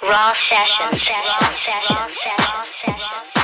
Raw sessions. Raw sessions. Raw sessions. Raw sessions.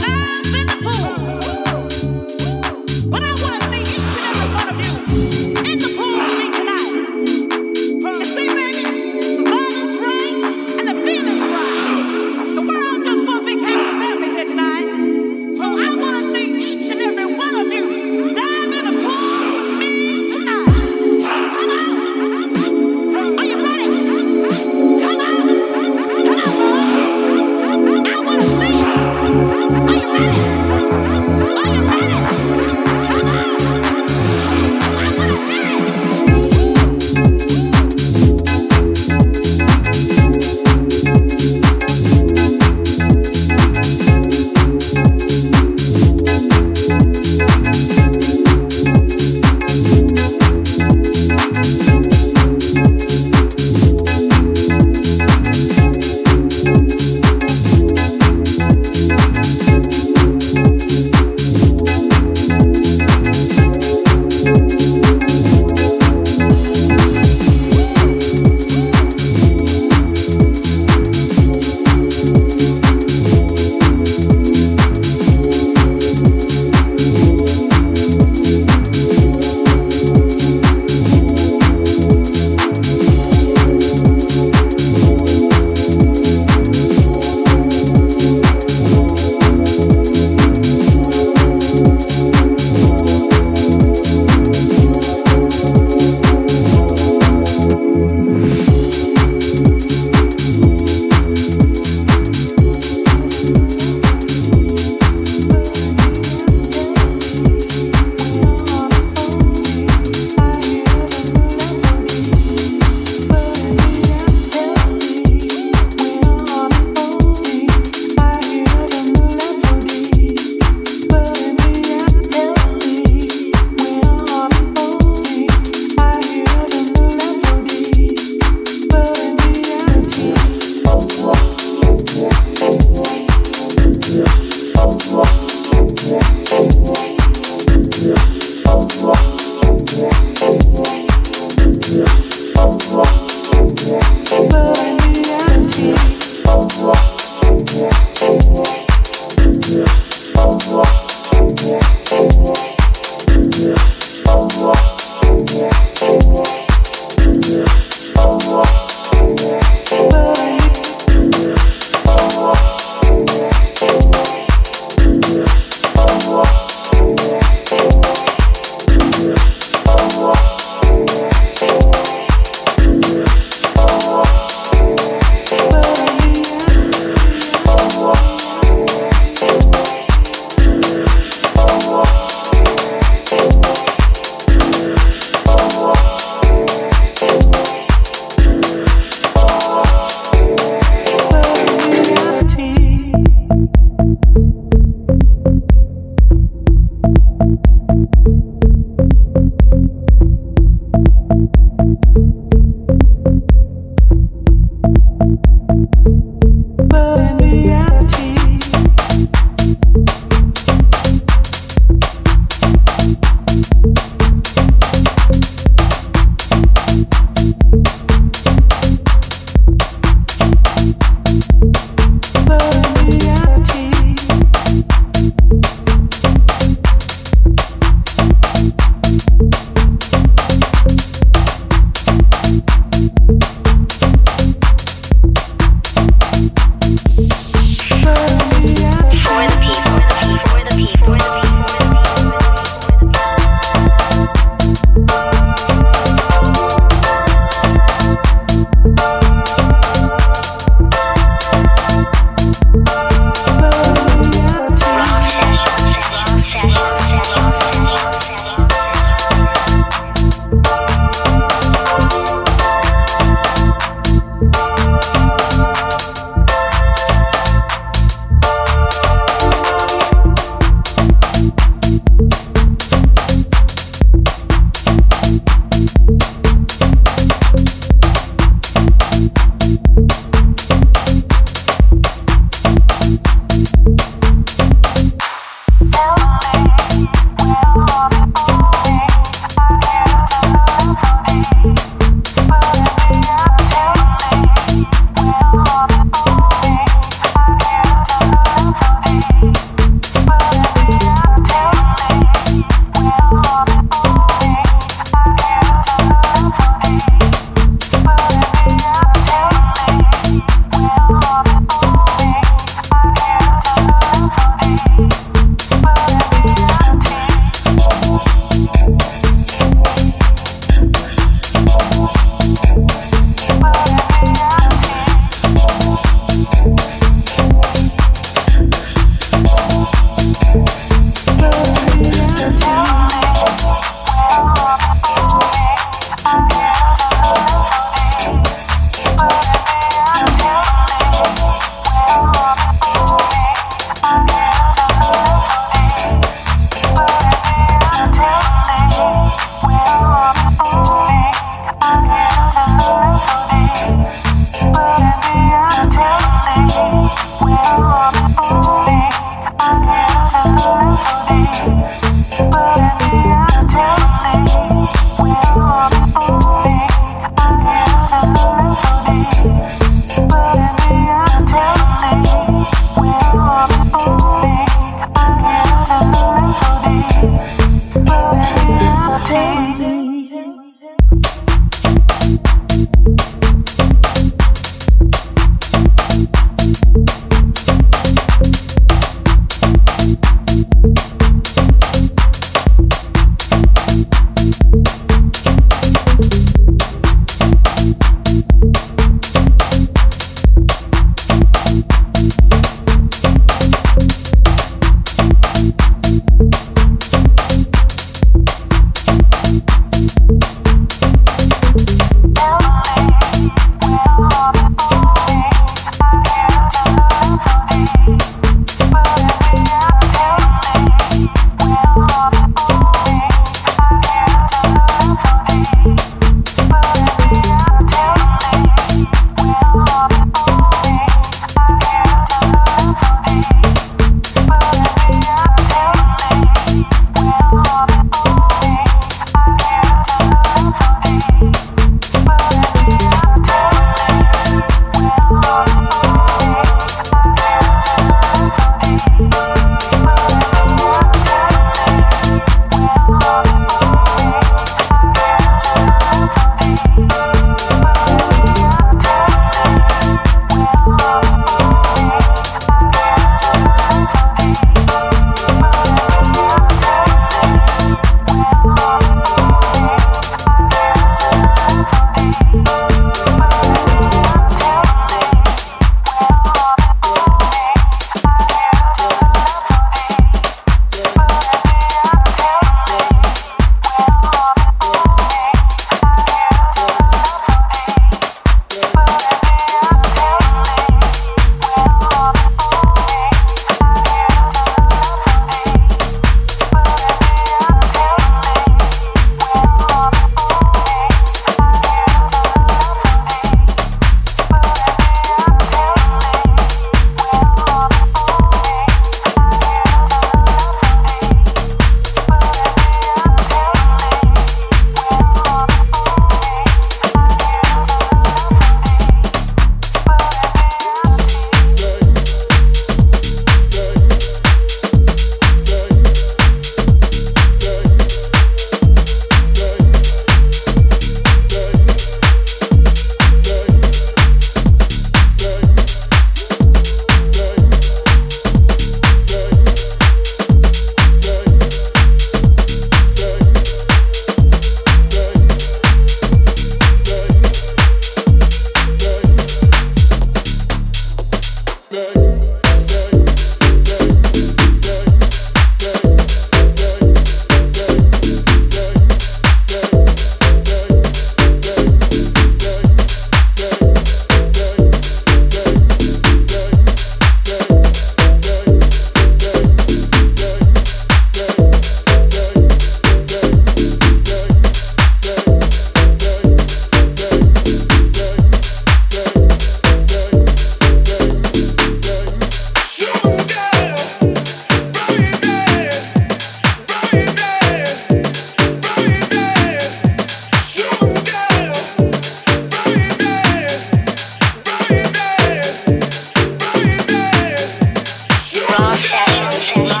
Energy.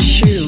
shoe.